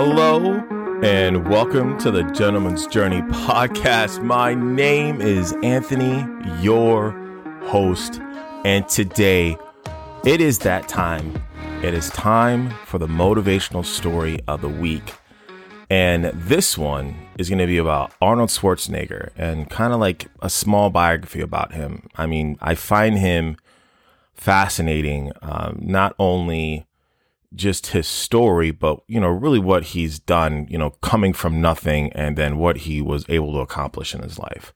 Hello and welcome to the Gentleman's Journey podcast. My name is Anthony, your host, and today it is that time. It is time for the motivational story of the week. And this one is going to be about Arnold Schwarzenegger and kind of like a small biography about him. I mean, I find him fascinating, um, not only just his story, but you know, really what he's done, you know, coming from nothing and then what he was able to accomplish in his life.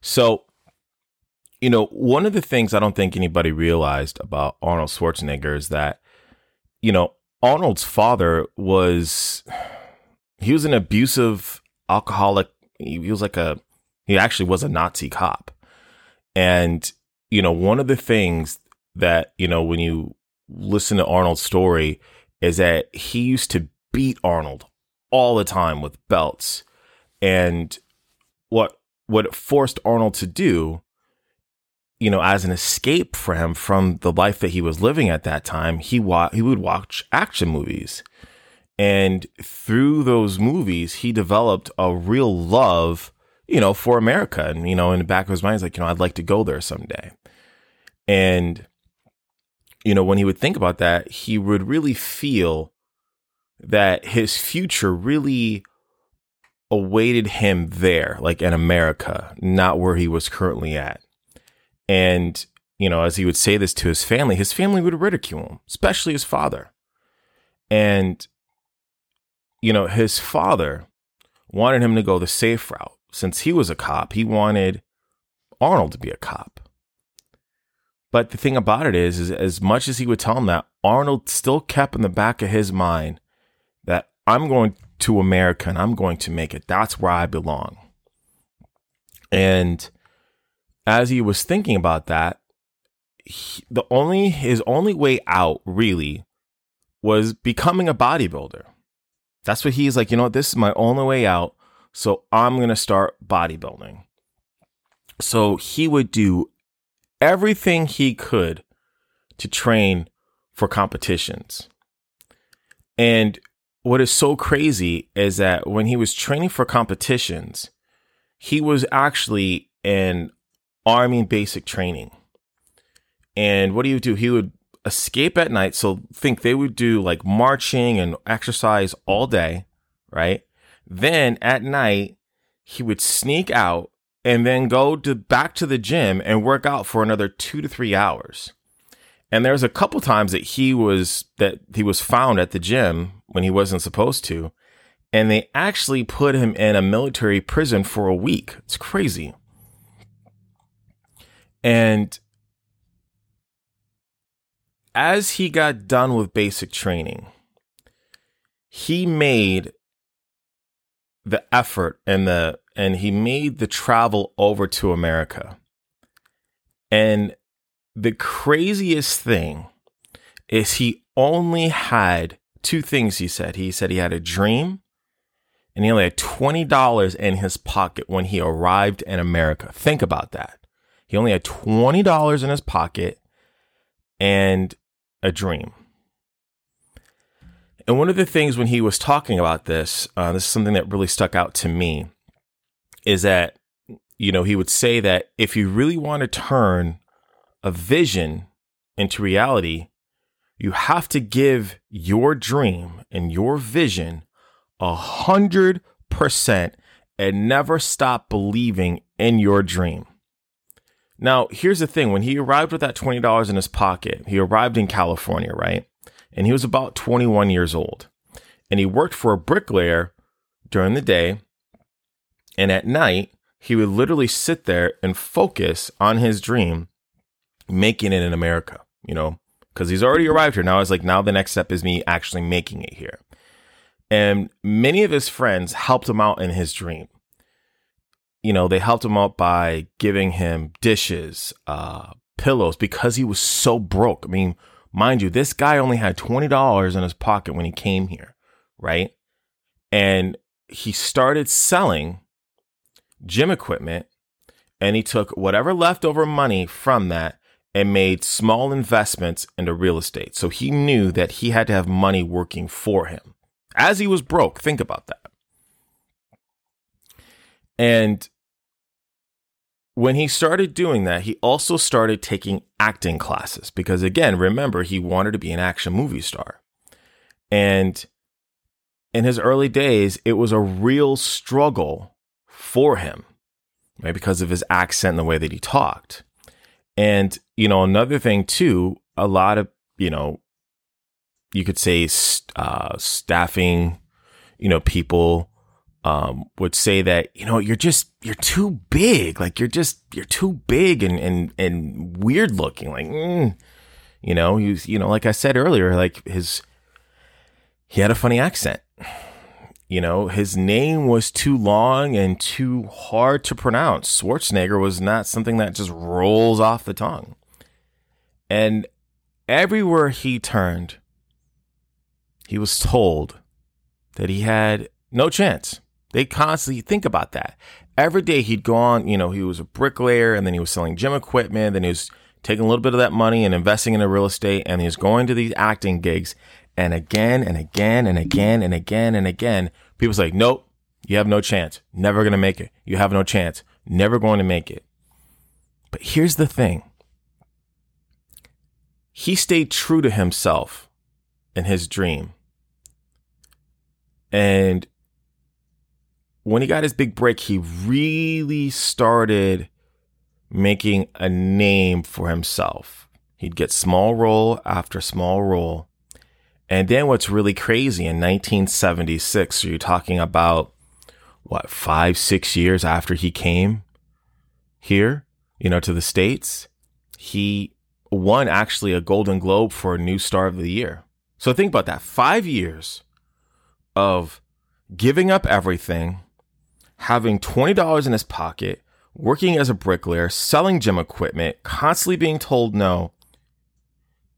So, you know, one of the things I don't think anybody realized about Arnold Schwarzenegger is that, you know, Arnold's father was he was an abusive alcoholic. He, was like a he actually was a Nazi cop. And, you know, one of the things that, you know, when you listen to Arnold's story is that he used to beat Arnold all the time with belts. And what what forced Arnold to do, you know, as an escape for him from the life that he was living at that time, he wa- he would watch action movies. And through those movies, he developed a real love, you know, for America. And, you know, in the back of his mind, he's like, you know, I'd like to go there someday. And you know, when he would think about that, he would really feel that his future really awaited him there, like in America, not where he was currently at. And, you know, as he would say this to his family, his family would ridicule him, especially his father. And, you know, his father wanted him to go the safe route. Since he was a cop, he wanted Arnold to be a cop. But the thing about it is, is as much as he would tell him that, Arnold still kept in the back of his mind that I'm going to America and I'm going to make it. That's where I belong. And as he was thinking about that, he, the only his only way out really was becoming a bodybuilder. That's what he's like, you know this is my only way out, so I'm going to start bodybuilding. So he would do everything he could to train for competitions. And what is so crazy is that when he was training for competitions, he was actually in army basic training. And what do you do? He would escape at night. So think they would do like marching and exercise all day, right? Then at night, he would sneak out and then go to back to the gym and work out for another two to three hours. And there's a couple times that he was that he was found at the gym when he wasn't supposed to, and they actually put him in a military prison for a week. It's crazy. And as he got done with basic training, he made the effort and the and he made the travel over to America. And the craziest thing is he only had two things he said. He said he had a dream and he only had $20 in his pocket when he arrived in America. Think about that. He only had $20 in his pocket and a dream. And one of the things when he was talking about this, uh, this is something that really stuck out to me, is that, you know, he would say that if you really want to turn a vision into reality, you have to give your dream and your vision a hundred percent and never stop believing in your dream. Now, here's the thing when he arrived with that $20 in his pocket, he arrived in California, right? And he was about 21 years old. And he worked for a bricklayer during the day and at night, he would literally sit there and focus on his dream, making it in America, you know, because he's already arrived here. Now it's like, now the next step is me actually making it here. And many of his friends helped him out in his dream. You know, they helped him out by giving him dishes, uh, pillows, because he was so broke. I mean, mind you, this guy only had $20 in his pocket when he came here, right? And he started selling gym equipment and he took whatever leftover money from that and made small investments into real estate. So he knew that he had to have money working for him as he was broke. Think about that. And when he started doing that, he also started taking acting classes because, again, remember, he wanted to be an action movie star. And in his early days, it was a real struggle for him, right? Because of his accent and the way that he talked. And, you know, another thing too, a lot of, you know, you could say uh, staffing, you know, people um, would say that, you know, you're just, you're too big. Like you're just, you're too big and, and, and weird looking. Like, mm. you know, he was, you know, like I said earlier, like his, he had a funny accent. You know, his name was too long and too hard to pronounce. Schwarzenegger was not something that just rolls off the tongue. And everywhere he turned, he was told that he had no chance. They constantly think about that. Every day he'd go on, you know, he was a bricklayer and then he was selling gym equipment, then he was taking a little bit of that money and investing in real estate and he was going to these acting gigs and again and again and again and again and again, people's like, nope, you have no chance. Never going to make it. You have no chance. Never going to make it. But here's the thing. He stayed true to himself and his dream. And when he got his big break, he really started making a name for himself. He'd get small role after small role. And then what's really crazy in 1976, so you're talking about what, five, six years after he came here, you know, to the States, he won actually a Golden Globe for a new star of the year. So think about that. Five years of giving up everything, having $20 in his pocket, working as a bricklayer, selling gym equipment, constantly being told no,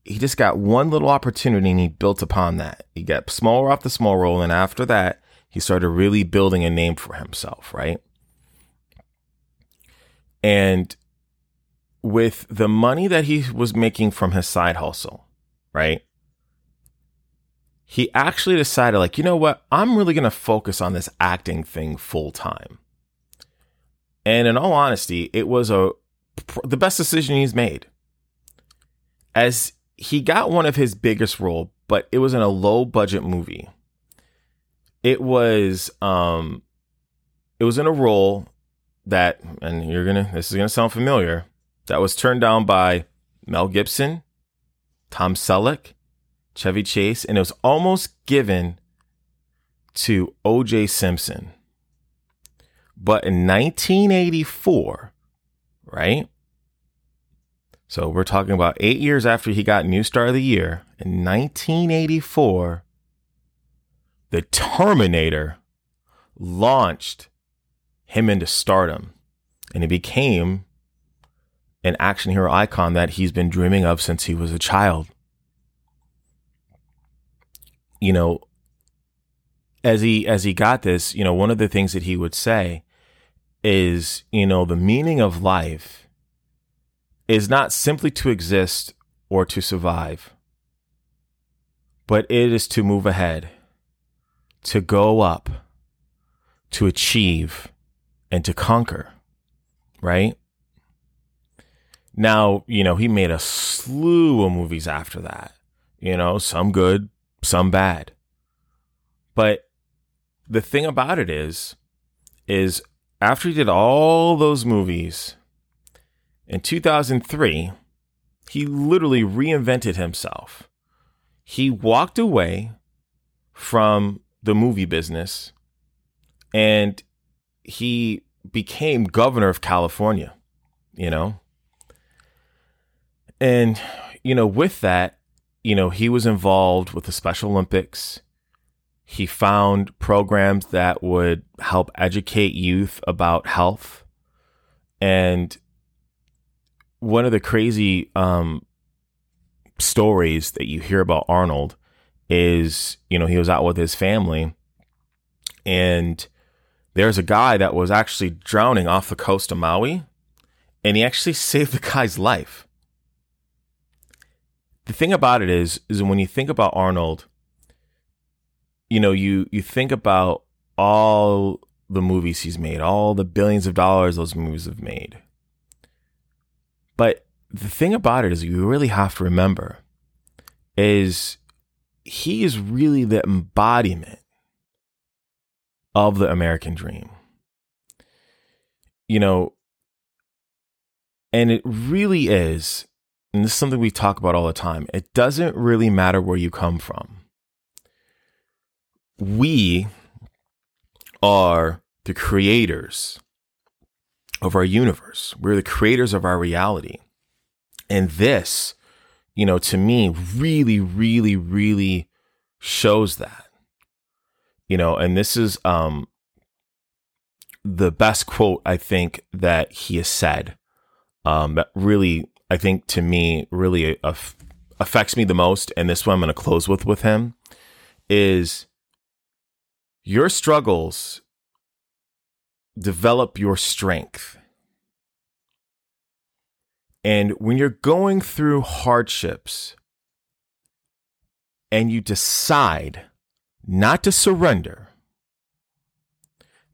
he just got one little opportunity and he built upon that. He got smaller off the small role. And after that, he started really building a name for himself, right? And with the money that he was making from his side hustle, right? He actually decided, like, you know what? I'm really going to focus on this acting thing full time. And in all honesty, it was a the best decision he's made. As he got one of his biggest role, but it was in a low budget movie. It was um it was in a role that and you're going to this is going to sound familiar that was turned down by Mel Gibson, Tom Selleck, Chevy Chase, and it was almost given to OJ Simpson. But in 1984, right? So we're talking about eight years after he got New Star of the Year. In 1984, the Terminator launched him into stardom and he became an action hero icon that he's been dreaming of since he was a child. You know, as he as he got this, you know, one of the things that he would say is, you know, the meaning of life is not simply to exist or to survive, but it is to move ahead, to go up, to achieve, and to conquer, right? Now, you know, he made a slew of movies after that, you know, some good, some bad. But the thing about it is, is after he did all those movies, in 2003, he literally reinvented himself. He walked away from the movie business and he became governor of California, you know? And, you know, with that, you know, he was involved with the Special Olympics. He found programs that would help educate youth about health. And one of the crazy um, stories that you hear about Arnold is, you know, he was out with his family and there's a guy that was actually drowning off the coast of Maui and he actually saved the guy's life. The thing about it is, is when you think about Arnold, you know, you you think about all the movies he's made, all the billions of dollars those movies have made. But the thing about it is you really have to remember is he is really the embodiment of the American dream. You know, and it really is, and this is something we talk about all the time, it doesn't really matter where you come from. We are the creators of our universe. We're the creators of our reality. And this, you know, to me, really, really, really shows that. You know, and this is um the best quote I think that he has said. Um that really I think to me really aff- affects me the most and this one I'm going to close with with him is your struggles develop your strength. And when you're going through hardships and you decide not to surrender,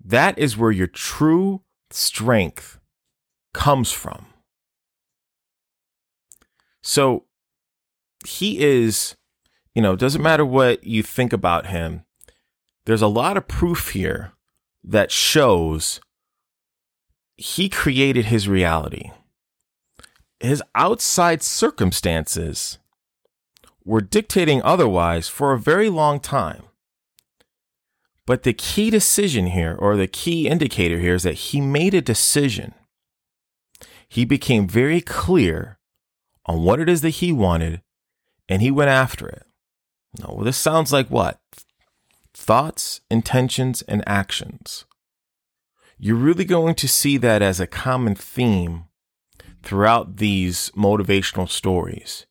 that is where your true strength comes from. So he is, you know, doesn't matter what you think about him, there's a lot of proof here that shows he created his reality. His outside circumstances were dictating otherwise for a very long time. But the key decision here, or the key indicator here, is that he made a decision. He became very clear on what it is that he wanted, and he went after it. Now, this sounds like what? Thoughts, intentions, and actions. You're really going to see that as a common theme throughout these motivational stories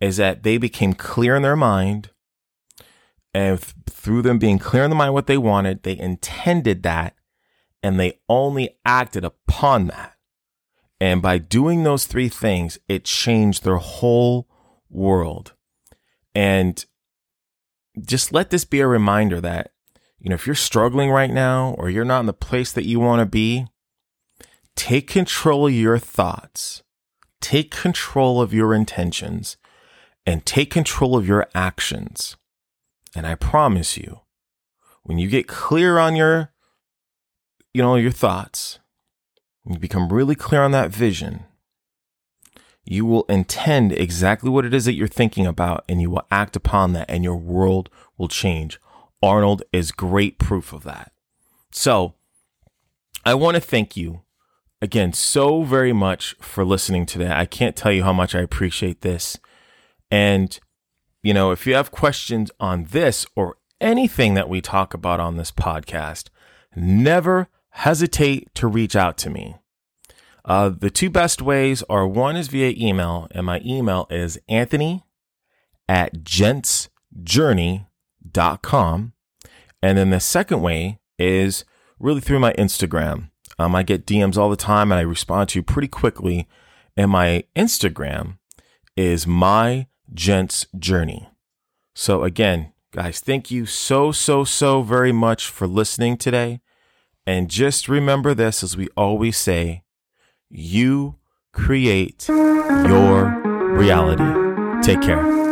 is that they became clear in their mind and through them being clear in the mind what they wanted, they intended that and they only acted upon that. And by doing those three things, it changed their whole world. And just let this be a reminder that, you know, if you're struggling right now or you're not in the place that you want to be, take control of your thoughts, take control of your intentions, and take control of your actions. And I promise you, when you get clear on your, you know, your thoughts, you become really clear on that vision, you will intend exactly what it is that you're thinking about and you will act upon that and your world will change. Arnold is great proof of that. So I want to thank you again so very much for listening today. I can't tell you how much I appreciate this. And, you know, if you have questions on this or anything that we talk about on this podcast, never hesitate to reach out to me. Uh, the two best ways are one is via email, and my email is anthony at gentsjourney.com. And then the second way is really through my Instagram. Um, I get DMs all the time and I respond to you pretty quickly. And my Instagram is my gents journey. So again, guys, thank you so, so, so very much for listening today. And just remember this, as we always say, you create your reality. Take care.